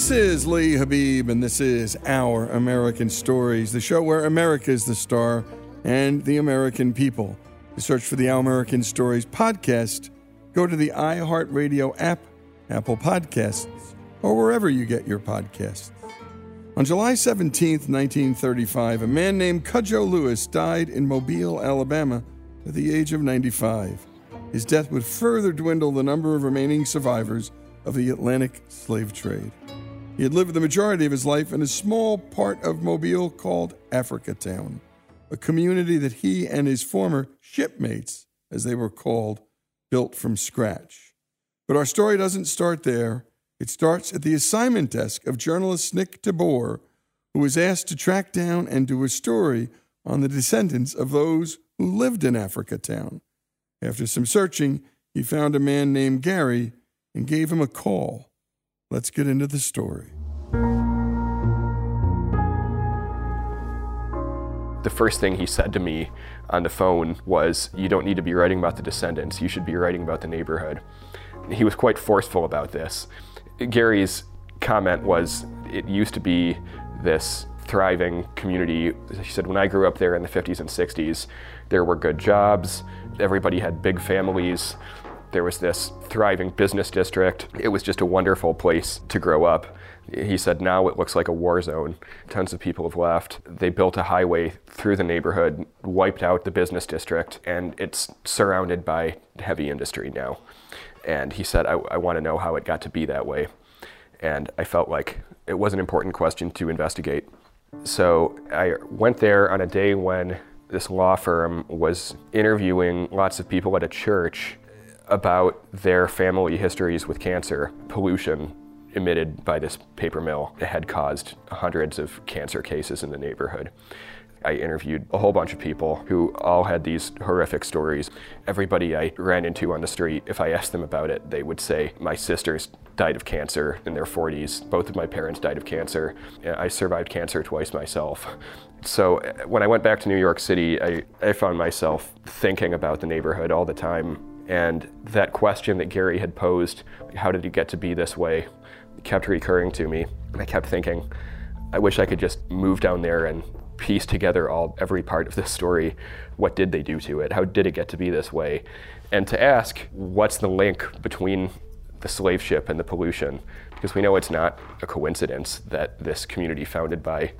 This is Lee Habib, and this is Our American Stories, the show where America is the star and the American people. To search for the Our American Stories podcast, go to the iHeartRadio app, Apple Podcasts, or wherever you get your podcasts. On July 17, 1935, a man named Cudjoe Lewis died in Mobile, Alabama, at the age of 95. His death would further dwindle the number of remaining survivors of the Atlantic slave trade. He had lived the majority of his life in a small part of Mobile called Africatown, a community that he and his former shipmates, as they were called, built from scratch. But our story doesn't start there. It starts at the assignment desk of journalist Nick Tabor, who was asked to track down and do a story on the descendants of those who lived in Africatown. After some searching, he found a man named Gary and gave him a call. Let's get into the story. The first thing he said to me on the phone was, You don't need to be writing about the descendants, you should be writing about the neighborhood. He was quite forceful about this. Gary's comment was, It used to be this thriving community. He said, When I grew up there in the 50s and 60s, there were good jobs, everybody had big families. There was this thriving business district. It was just a wonderful place to grow up. He said now it looks like a war zone. Tons of people have left. They built a highway through the neighborhood, wiped out the business district, and it's surrounded by heavy industry now. And he said, I, I want to know how it got to be that way. And I felt like it was an important question to investigate. So I went there on a day when this law firm was interviewing lots of people at a church about their family histories with cancer. Pollution emitted by this paper mill had caused hundreds of cancer cases in the neighborhood. I interviewed a whole bunch of people who all had these horrific stories. Everybody I ran into on the street, if I asked them about it, they would say, My sisters died of cancer in their 40s. Both of my parents died of cancer. I survived cancer twice myself. So uh, when I went back to New York City, I, I found myself thinking about the neighborhood all the time. And that question that Gary had posed, how did he get to be this way, kept recurring to me. And I kept thinking, I wish I could just move down there and piece together all every part of this story. What did they do to it? How did it get to be this way? And to ask, what's the link between the slave ship and the pollution? Because we know it's not a coincidence that this community founded by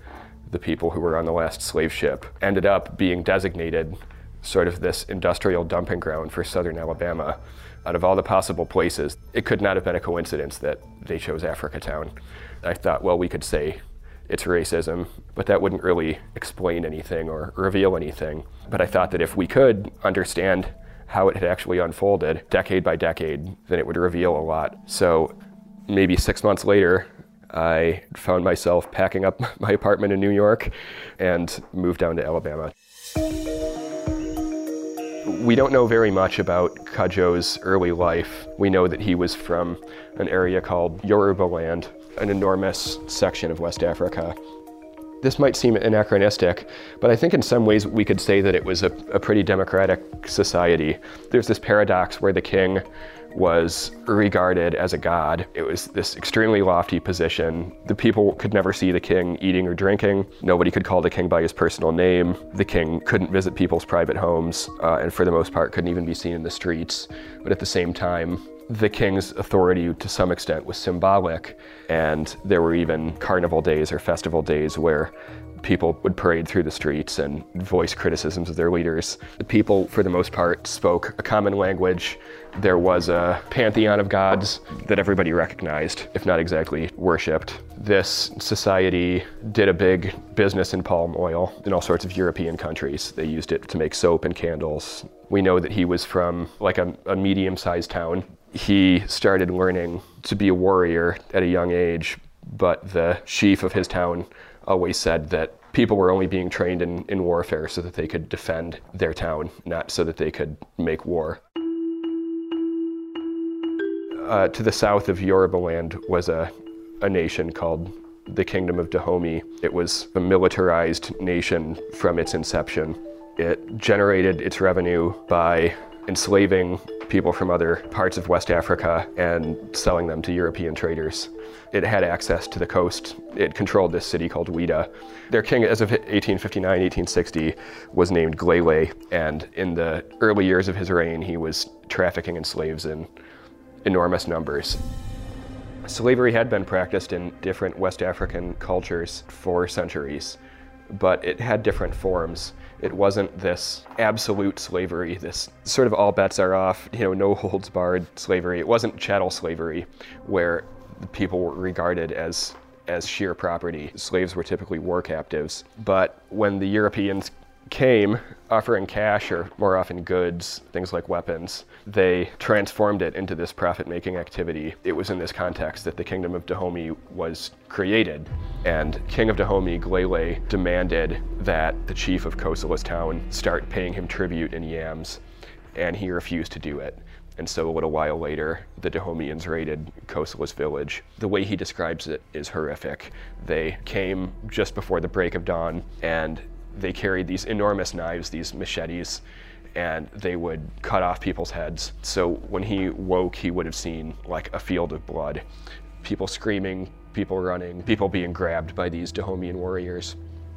the people who were on the last slave ship ended up being designated sort of this industrial dumping ground for southern Alabama. Out of all the possible places, it could not have been a coincidence that they chose Africatown. I thought, well, we could say it's racism, but that wouldn't really explain anything or reveal anything. But I thought that if we could understand how it had actually unfolded decade by decade, then it would reveal a lot. So maybe six months later, I found myself packing up my apartment in New York and moved down to Alabama. We don't know very much about Cudjoe's early life. We know that he was from an area called Yoruba land, an enormous section of West Africa. This might seem anachronistic, but I think in some ways we could say that it was a, a pretty democratic society. There's this paradox where the king was regarded as a god. It was this extremely lofty position. The people could never see the king eating or drinking. Nobody could call the king by his personal name. The king couldn't visit people's private homes, uh, and for the most part, couldn't even be seen in the streets. But at the same time, the king's authority to some extent was symbolic, and there were even carnival days or festival days where people would parade through the streets and voice criticisms of their leaders. The people, for the most part, spoke a common language. There was a pantheon of gods that everybody recognized, if not exactly worshipped. This society did a big business in palm oil in all sorts of European countries. They used it to make soap and candles. We know that he was from like a, a medium sized town he started learning to be a warrior at a young age, but the chief of his town always said that people were only being trained in, in warfare so that they could defend their town, not so that they could make war. Uh, to the south of Yoruba land was a, a nation called the Kingdom of Dahomey. It was a militarized nation from its inception. It generated its revenue by enslaving people from other parts of West Africa and selling them to European traders. It had access to the coast. It controlled this city called Ouidah. Their king, as of 1859, 1860, was named Glele, and in the early years of his reign, he was trafficking in slaves in enormous numbers. Slavery had been practiced in different West African cultures for centuries, but it had different forms. It wasn't this absolute slavery, this sort of all bets are off, you know, no holds barred slavery. It wasn't chattel slavery where people were regarded as as sheer property. Slaves were typically war captives. But when the Europeans came offering cash or more often goods, things like weapons, they transformed it into this profit making activity. It was in this context that the kingdom of Dahomey was created. And King of Dahomey, Glele, demanded that the chief of Kosola's town start paying him tribute in yams, and he refused to do it. And so a little while later, the Dahomeans raided Kosola's village. The way he describes it is horrific. They came just before the break of dawn and they carried these enormous knives, these machetes, and they would cut off people's heads. So when he woke, he would have seen like a field of blood, people screaming, people running, people being grabbed by these Dahomean warriors.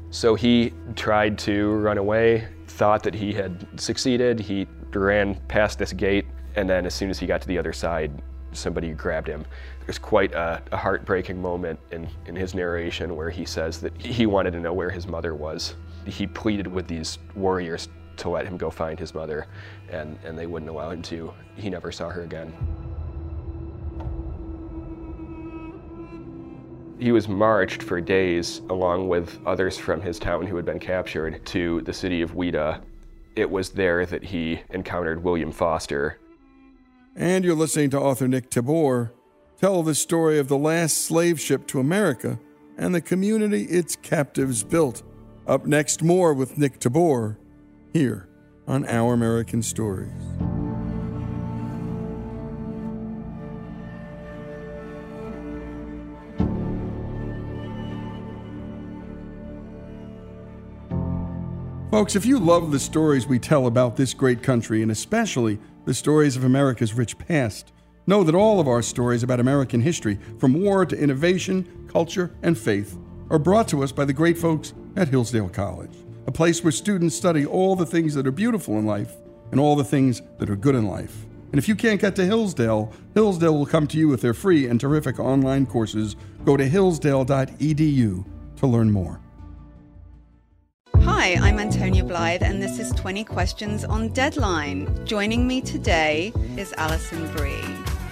So he tried to run away, thought that he had succeeded. He ran past this gate, and then as soon as he got to the other side, somebody grabbed him. There's quite a, a heartbreaking moment in, in his narration where he says that he wanted to know where his mother was he pleaded with these warriors to let him go find his mother, and, and they wouldn't allow him to. He never saw her again. He was marched for days, along with others from his town who had been captured, to the city of Ouidah. It was there that he encountered William Foster. And you're listening to author Nick Tabor tell the story of the last slave ship to America and the community its captives built. Up next, more with Nick Tabor here on Our American Stories. Folks, if you love the stories we tell about this great country, and especially the stories of America's rich past, know that all of our stories about American history, from war to innovation, culture, and faith, are brought to us by the great folks at Hillsdale College, a place where students study all the things that are beautiful in life and all the things that are good in life. And if you can't get to Hillsdale, Hillsdale will come to you with their free and terrific online courses. Go to hillsdale.edu to learn more. Hi, I'm Antonia Blythe, and this is 20 Questions on Deadline. Joining me today is Alison Brie.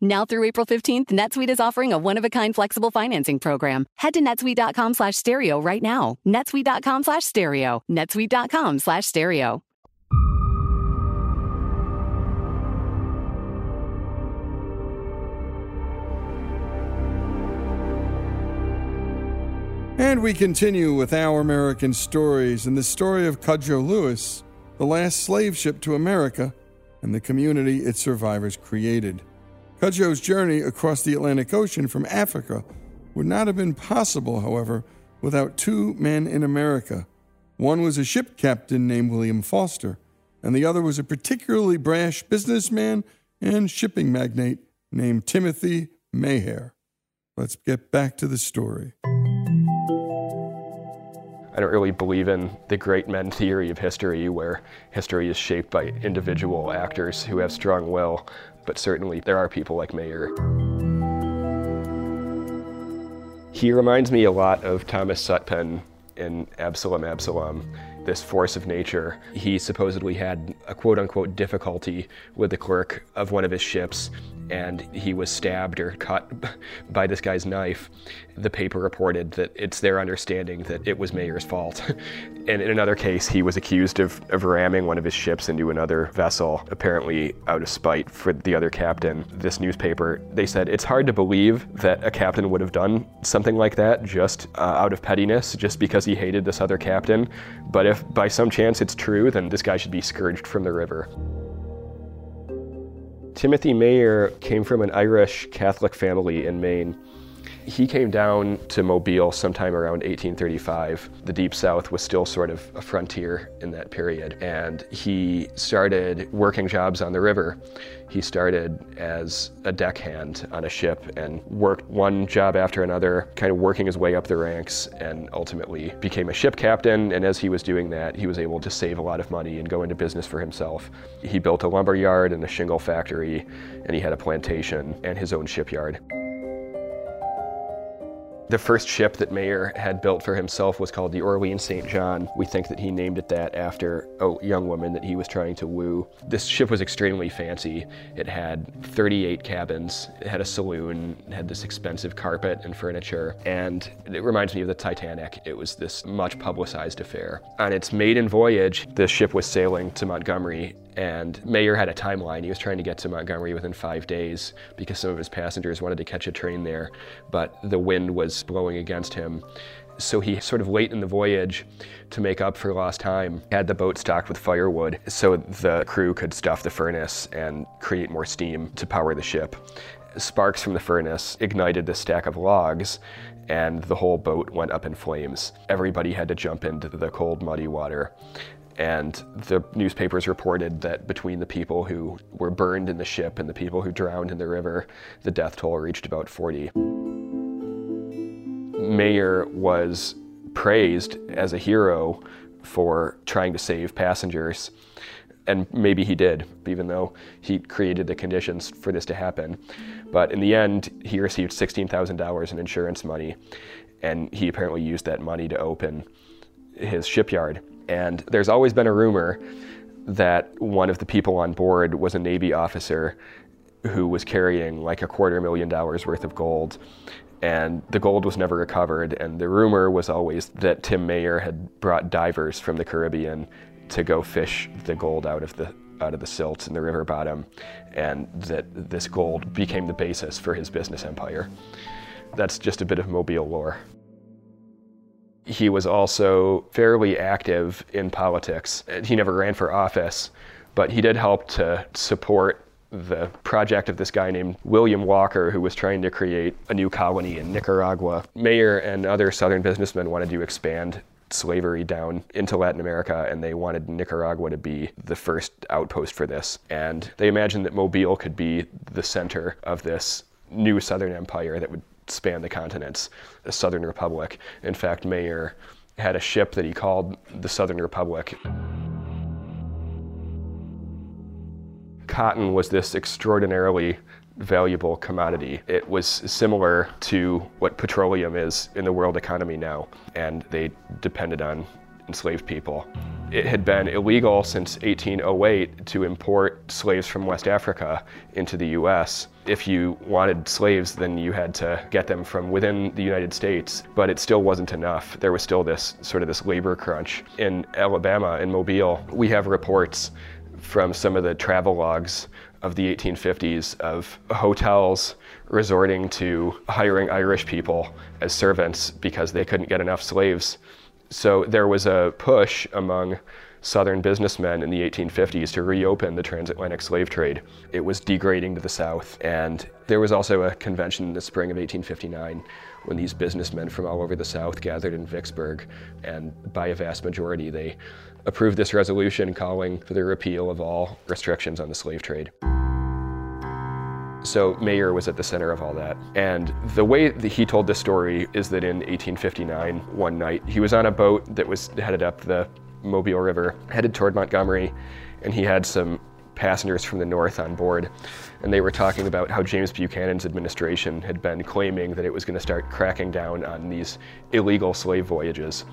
Now through April 15th, NetSuite is offering a one-of-a-kind flexible financing program. Head to netsuite.com slash stereo right now. netsuite.com slash stereo. netsuite.com slash stereo. And we continue with our American stories and the story of Cudjoe Lewis, the last slave ship to America, and the community its survivors created. Cudjoe's journey across the Atlantic Ocean from Africa would not have been possible, however, without two men in America. One was a ship captain named William Foster, and the other was a particularly brash businessman and shipping magnate named Timothy Meaher. Let's get back to the story. I don't really believe in the great men theory of history, where history is shaped by individual actors who have strong will, but certainly there are people like Meaher. He reminds me a lot of Thomas Sutpen in Absalom Absalom, this force of nature. He supposedly had a quote unquote difficulty with the clerk of one of his ships, and he was stabbed or cut by this guy's knife. The paper reported that it's their understanding that it was Meaher's fault. and in another case, he was accused of, of ramming one of his ships into another vessel, apparently out of spite for the other captain. This newspaper, they said it's hard to believe that a captain would have done something like that just uh, out of pettiness, just because he hated this other captain. But if by some chance it's true, then this guy should be scourged from the river. Timothy Meaher came from an Irish Catholic family in Maine. He came down to Mobile sometime around 1835. The Deep South was still sort of a frontier in that period, and he started working jobs on the river. He started as a deckhand on a ship and worked one job after another, kind of working his way up the ranks, and ultimately became a ship captain. And as he was doing that, he was able to save a lot of money and go into business for himself. He built a lumber yard and a shingle factory, and he had a plantation and his own shipyard. The first ship that Meaher had built for himself was called the Orline St. John. We think that he named it that after a young woman that he was trying to woo. This ship was extremely fancy. It had 38 cabins, it had a saloon, it had this expensive carpet and furniture, and it reminds me of the Titanic. It was this much publicized affair. On its maiden voyage, the ship was sailing to Montgomery and Meaher had a timeline. He was trying to get to Montgomery within five days because some of his passengers wanted to catch a train there, but the wind was blowing against him. So he sort of late in the voyage, to make up for lost time, had the boat stocked with firewood so the crew could stuff the furnace and create more steam to power the ship. Sparks from the furnace ignited the stack of logs, and the whole boat went up in flames. Everybody had to jump into the cold, muddy water. And the newspapers reported that between the people who were burned in the ship and the people who drowned in the river, the death toll reached about 40. Meaher was praised as a hero for trying to save passengers. And maybe he did, even though he created the conditions for this to happen. But in the end, he received $16,000 in insurance money, and he apparently used that money to open his shipyard. And there's always been a rumor that one of the people on board was a Navy officer who was carrying like a quarter million dollars worth of gold. And the gold was never recovered. And the rumor was always that Tim Meaher had brought divers from the Caribbean to go fish the gold out of the out of the silt in the river bottom, and that this gold became the basis for his business empire. That's just a bit of Mobile lore. He was also fairly active in politics. He never ran for office, but he did help to support the project of this guy named William Walker, who was trying to create a new colony in Nicaragua. Meaher and other Southern businessmen wanted to expand slavery down into Latin America, and they wanted Nicaragua to be the first outpost for this. And they imagined that Mobile could be the center of this new Southern empire that would span the continents, the Southern Republic. In fact, Meaher had a ship that he called the Southern Republic. Cotton was this extraordinarily valuable commodity. It was similar to what petroleum is in the world economy now, and they depended on enslaved people. It had been illegal since 1808 to import slaves from West Africa into the US. If you wanted slaves, then you had to get them from within the United States, but it still wasn't enough. There was still this sort of this labor crunch. In Alabama, in Mobile, we have reports from some of the travel logs of the 1850s of hotels resorting to hiring Irish people as servants because they couldn't get enough slaves so there was a push among Southern businessmen in the 1850s to reopen the transatlantic slave trade. It was degrading to the South, and there was also a convention in the spring of 1859 when these businessmen from all over the South gathered in Vicksburg, and by a vast majority, they approved this resolution calling for the repeal of all restrictions on the slave trade. So Meaher was at the center of all that. And the way that he told this story is that in 1859, one night, he was on a boat that was headed up the Mobile River, headed toward Montgomery, and he had some passengers from the north on board. And they were talking about how James Buchanan's administration had been claiming that it was going to start cracking down on these illegal slave voyages.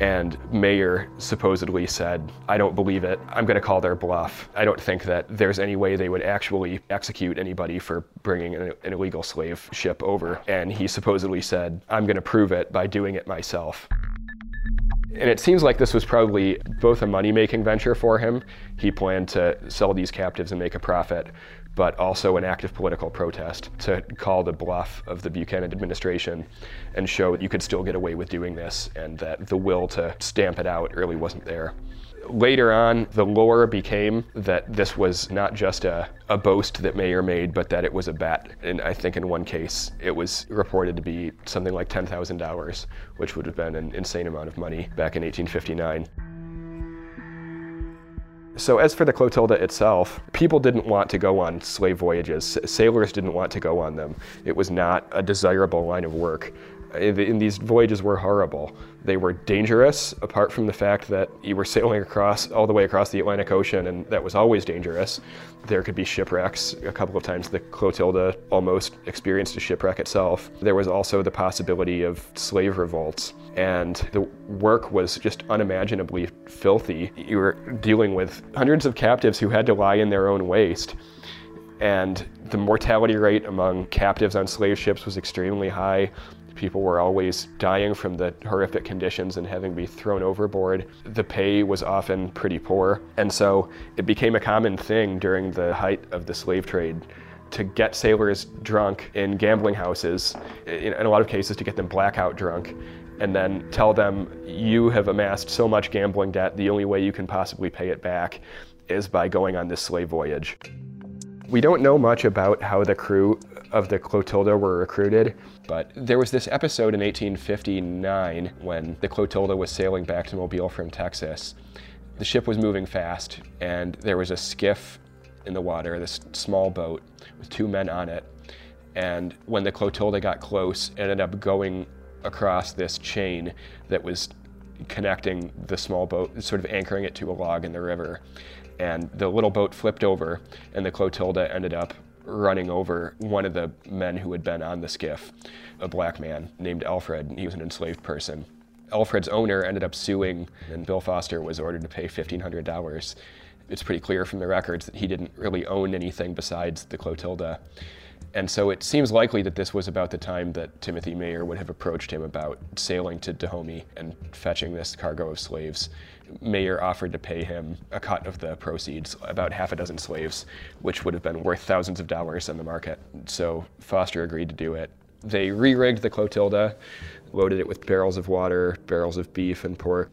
And Meaher supposedly said, I don't believe it. I'm going to call their bluff. I don't think that there's any way they would actually execute anybody for bringing an, an illegal slave ship over. And he supposedly said, I'm going to prove it by doing it myself. And it seems like this was probably both a money making venture for him. He planned to sell these captives and make a profit, but also an active political protest to call the bluff of the Buchanan administration and show that you could still get away with doing this and that the will to stamp it out really wasn't there. Later on, the lore became that this was not just a, a boast that Meaher made, but that it was a bet. And I think in one case, it was reported to be something like $10,000, which would have been an insane amount of money back in 1859. So, as for the Clotilda itself, people didn't want to go on slave voyages. Sailors didn't want to go on them. It was not a desirable line of work. And these voyages were horrible. They were dangerous, apart from the fact that you were sailing across all the way across the Atlantic Ocean, and that was always dangerous. There could be shipwrecks. A couple of times, the Clotilda almost experienced a shipwreck itself. There was also the possibility of slave revolts, and the work was just unimaginably filthy. You were dealing with hundreds of captives who had to lie in their own waste and the mortality rate among captives on slave ships was extremely high. People were always dying from the horrific conditions and having to be thrown overboard. The pay was often pretty poor. And so it became a common thing during the height of the slave trade to get sailors drunk in gambling houses, in, a lot of cases to get them blackout drunk, and then tell them, you have amassed so much gambling debt, the only way you can possibly pay it back is by going on this slave voyage. We don't know much about how the crew of the Clotilda were recruited, but there was this episode in 1859 when the Clotilda was sailing back to Mobile from Texas. The ship was moving fast, and there was a skiff in the water, this small boat with two men on it. And when the Clotilda got close, it ended up going across this chain that was connecting the small boat, sort of anchoring it to a log in the river. And the little boat flipped over, and the Clotilda ended up running over one of the men who had been on the skiff, a black man named Alfred. He was an enslaved person. Alfred's owner ended up suing, and Bill Foster was ordered to pay $1,500. It's pretty clear from the records that he didn't really own anything besides the Clotilda. And so it seems likely that this was about the time that Timothy Meaher would have approached him about sailing to Dahomey and fetching this cargo of slaves. Meaher offered to pay him a cut of the proceeds, about half a dozen slaves, which would have been worth thousands of dollars in the market. So Foster agreed to do it. They re rigged the Clotilda, loaded it with barrels of water, barrels of beef and pork.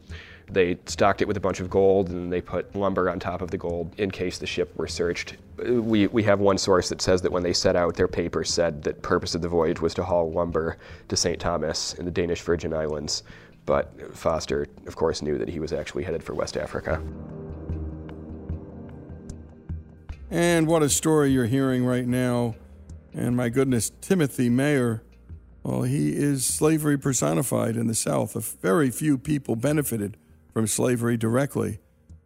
They stocked it with a bunch of gold and they put lumber on top of the gold in case the ship were searched. We, we have one source that says that when they set out, their papers said that purpose of the voyage was to haul lumber to St. Thomas in the Danish Virgin Islands. But Foster, of course, knew that he was actually headed for West Africa. And what a story you're hearing right now. And my goodness, Timothy Meaher, well, he is slavery personified in the South. A Very few people benefited from slavery directly,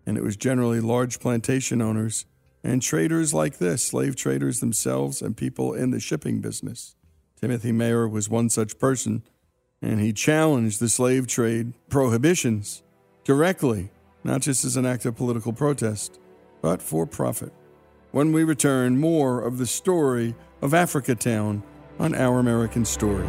and it was generally large plantation owners and traders like this, slave traders themselves, and people in the shipping business. Timothy Meaher was one such person, and he challenged the slave trade prohibitions directly, not just as an act of political protest, but for profit. When we return, more of the story of Africatown on Our American Story.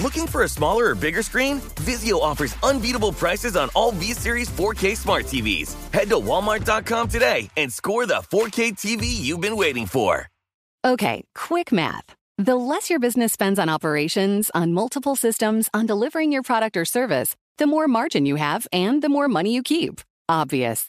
Looking for a smaller or bigger screen? Vizio offers unbeatable prices on all V-Series 4K smart TVs. Head to walmart.com today and score the 4K TV you've been waiting for. Okay, quick math. The less your business spends on operations, on multiple systems, on delivering your product or service, the more margin you have and the more money you keep. Obvious.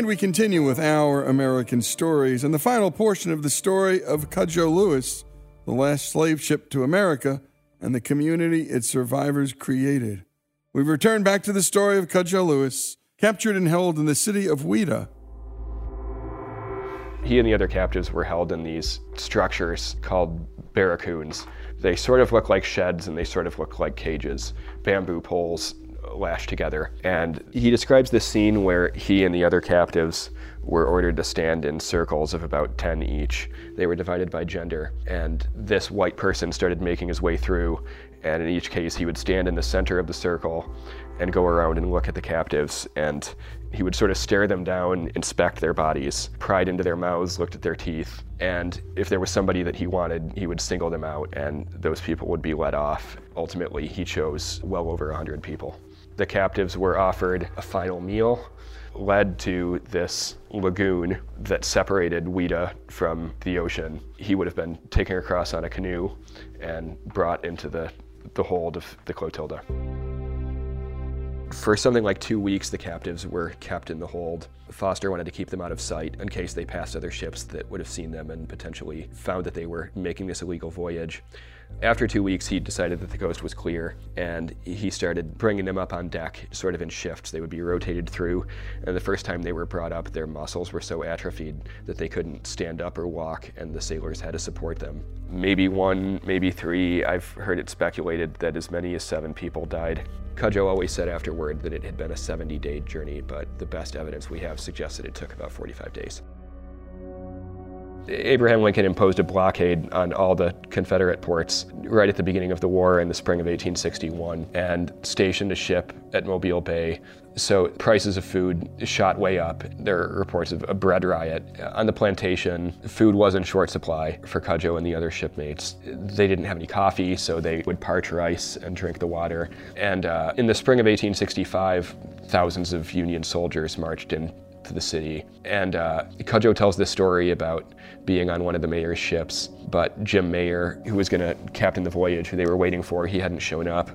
And we continue with our American stories and the final portion of the story of Cudjoe Lewis, the last slave ship to America, and the community its survivors created. We've returned back to the story of Cudjoe Lewis, captured and held in the city of Ouidah. He and the other captives were held in these structures called barracoons. They sort of look like sheds and they sort of look like cages, bamboo poles lashed together. And he describes this scene where he and the other captives were ordered to stand in circles of about 10 each. They were divided by gender, and this white person started making his way through, and in each case, he would stand in the center of the circle and go around and look at the captives, and he would sort of stare them down, inspect their bodies, pried into their mouths, looked at their teeth, and if there was somebody that he wanted, he would single them out, and those people would be let off. Ultimately, he chose well over 100 people. The captives were offered a final meal, led to this lagoon that separated Ouidah from the ocean. He would have been taken across on a canoe and brought into the, the hold of the Clotilda. For something like two weeks, the captives were kept in the hold. Foster wanted to keep them out of sight in case they passed other ships that would have seen them and potentially found that they were making this illegal voyage. After two weeks, he decided that the coast was clear, and he started bringing them up on deck, sort of in shifts. They would be rotated through, and the first time they were brought up, their muscles were so atrophied that they couldn't stand up or walk, and the sailors had to support them. Maybe one, maybe three. I've heard it speculated that as many as seven people died. Cudjoe always said afterward that it had been a 70 day journey, but the best evidence we have suggests that it took about 45 days. Abraham Lincoln imposed a blockade on all the Confederate ports right at the beginning of the war in the spring of 1861 and stationed a ship at Mobile Bay. So prices of food shot way up. There are reports of a bread riot. On the plantation, food was in short supply for Cudjoe and the other shipmates. They didn't have any coffee, so they would parch rice and drink the water. And uh, in the spring of 1865, thousands of Union soldiers marched in to the city. And uh, tells this story about being on one of the Meaher's ships, but Jim Meaher, who was going to captain the voyage, who they were waiting for, he hadn't shown up.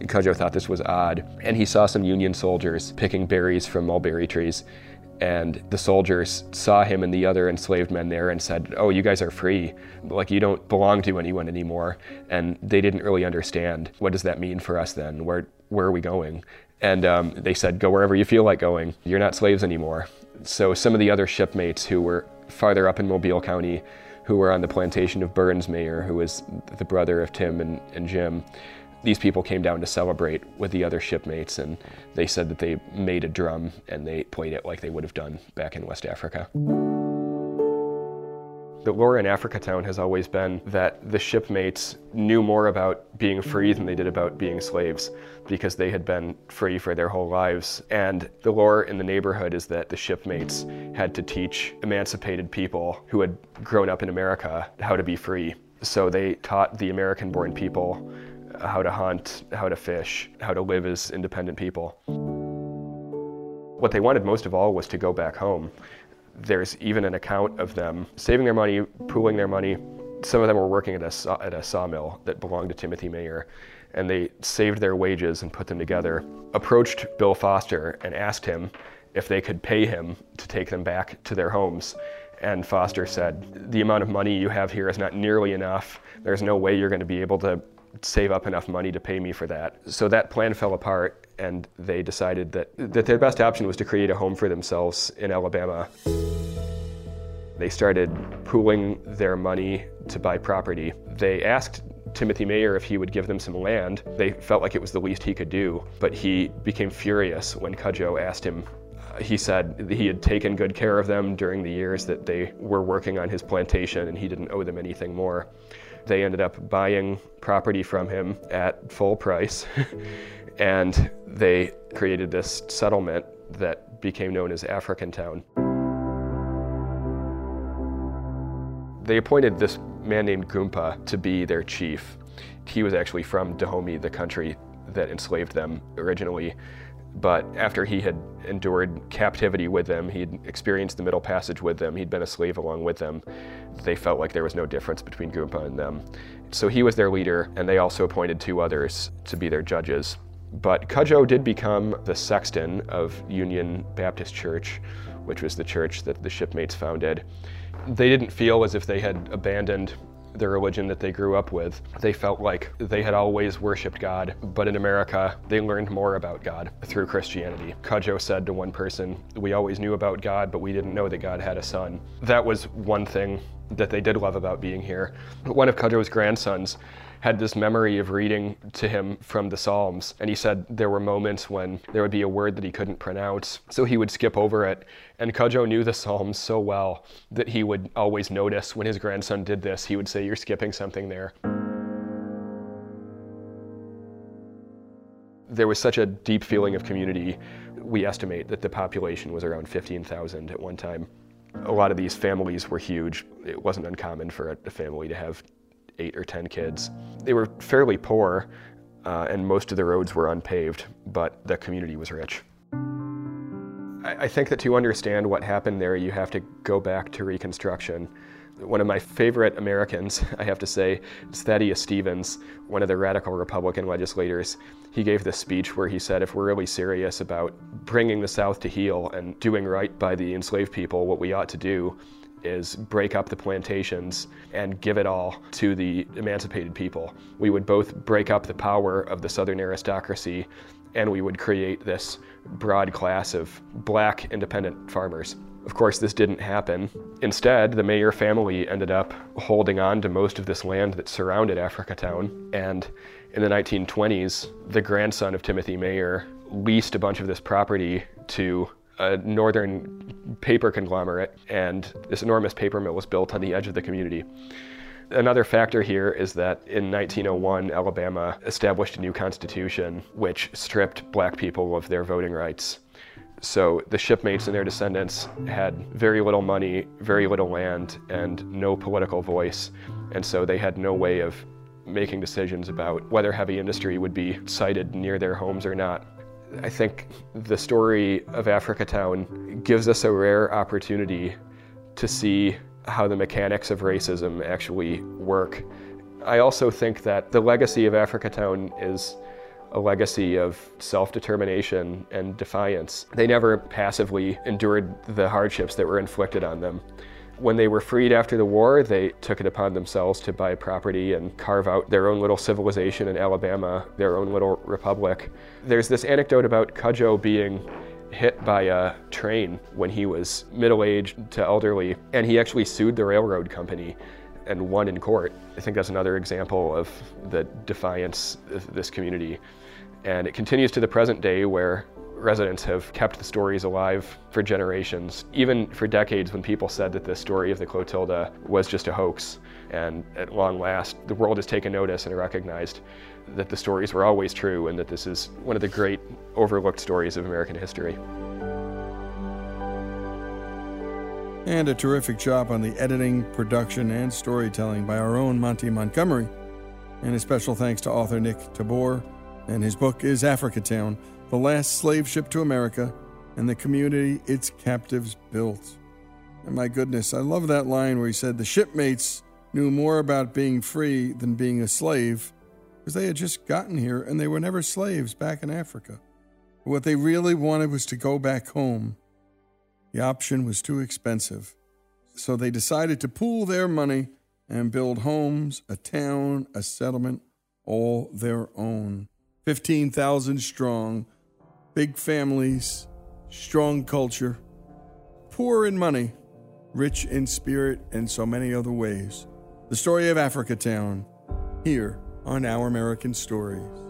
And thought this was odd. And he saw some Union soldiers picking berries from mulberry trees. And the soldiers saw him and the other enslaved men there and said, Oh, you guys are free. Like, you don't belong to anyone anymore. And they didn't really understand. What does that mean for us then? Where, where are we going? And um, they said, Go wherever you feel like going. You're not slaves anymore. So some of the other shipmates who were farther up in Mobile County, who were on the plantation of Burns Meaher, who was the brother of Tim and, and Jim, these people came down to celebrate with the other shipmates, and they said that they made a drum and they played it like they would have done back in West Africa. The lore in Africatown has always been that the shipmates knew more about being free than they did about being slaves because they had been free for their whole lives. And the lore in the neighborhood is that the shipmates had to teach emancipated people who had grown up in America how to be free. So they taught the American born people how to hunt, how to fish, how to live as independent people. What they wanted most of all was to go back home. There's even an account of them saving their money, pooling their money. Some of them were working at a, at a sawmill that belonged to Timothy Meaher, and they saved their wages and put them together. Approached Bill Foster and asked him if they could pay him to take them back to their homes. And Foster said, The amount of money you have here is not nearly enough. There's no way you're going to be able to save up enough money to pay me for that. So that plan fell apart, and they decided that, that their best option was to create a home for themselves in Alabama. They started pooling their money to buy property. They asked Timothy Meaher if he would give them some land. They felt like it was the least he could do, but he became furious when Cudjoe asked him. Uh, he said he had taken good care of them during the years that they were working on his plantation and he didn't owe them anything more. They ended up buying property from him at full price, and they created this settlement that became known as Africantown. They appointed this man named Gumpa to be their chief. He was actually from Dahomey, the country that enslaved them originally. But after he had endured captivity with them, he'd experienced the Middle Passage with them, he'd been a slave along with them, they felt like there was no difference between Gumpa and them. So he was their leader, and they also appointed two others to be their judges. But Cudjoe did become the sexton of Union Baptist Church, which was the church that the shipmates founded. They didn't feel as if they had abandoned the religion that they grew up with. They felt like they had always worshiped God, but in America, they learned more about God through Christianity. Cudjoe said to one person, We always knew about God, but we didn't know that God had a son. That was one thing that they did love about being here. One of Cudjoe's grandsons had this memory of reading to him from the Psalms. And he said there were moments when there would be a word that he couldn't pronounce, so he would skip over it. And Cudjoe knew the Psalms so well that he would always notice when his grandson did this, he would say, You're skipping something there. There was such a deep feeling of community. We estimate that the population was around 15,000 at one time. A lot of these families were huge. It wasn't uncommon for a family to have eight or ten kids. They were fairly poor, uh, and most of the roads were unpaved, but the community was rich. I, I think that to understand what happened there, you have to go back to Reconstruction. One of my favorite Americans, I have to say, is Thaddeus Stevens, one of the radical Republican legislators. He gave this speech where he said, if we're really serious about bringing the South to heel and doing right by the enslaved people, what we ought to do is break up the plantations and give it all to the emancipated people. We would both break up the power of the Southern aristocracy and we would create this broad class of black independent farmers. Of course, this didn't happen. Instead, the Meaher family ended up holding on to most of this land that surrounded Africatown. And in the 1920s, the grandson of Timothy Meaher leased a bunch of this property to a northern paper conglomerate, and this enormous paper mill was built on the edge of the community. Another factor here is that in 1901, Alabama established a new constitution which stripped black people of their voting rights. So the shipmates and their descendants had very little money, very little land, and no political voice. And so they had no way of making decisions about whether heavy industry would be sited near their homes or not. I think the story of Africatown gives us a rare opportunity to see how the mechanics of racism actually work. I also think that the legacy of Africatown is a legacy of self determination and defiance. They never passively endured the hardships that were inflicted on them. When they were freed after the war, they took it upon themselves to buy property and carve out their own little civilization in Alabama, their own little republic. There's this anecdote about Cudjoe being hit by a train when he was middle aged to elderly, and he actually sued the railroad company and won in court. I think that's another example of the defiance of this community. And it continues to the present day where residents have kept the stories alive for generations, even for decades when people said that the story of the Clotilda was just a hoax. And at long last, the world has taken notice and recognized that the stories were always true and that this is one of the great overlooked stories of American history. And a terrific job on the editing, production, and storytelling by our own Monty Montgomery. And a special thanks to author Nick Tabor. And his book is Africatown The Last Slave Ship to America and the Community Its Captives Built. And my goodness, I love that line where he said the shipmates knew more about being free than being a slave because they had just gotten here and they were never slaves back in Africa. But What they really wanted was to go back home. The option was too expensive. So they decided to pool their money and build homes, a town, a settlement, all their own. 15,000 strong, big families, strong culture, poor in money, rich in spirit, and so many other ways. The story of Africatown, here on Our American Stories.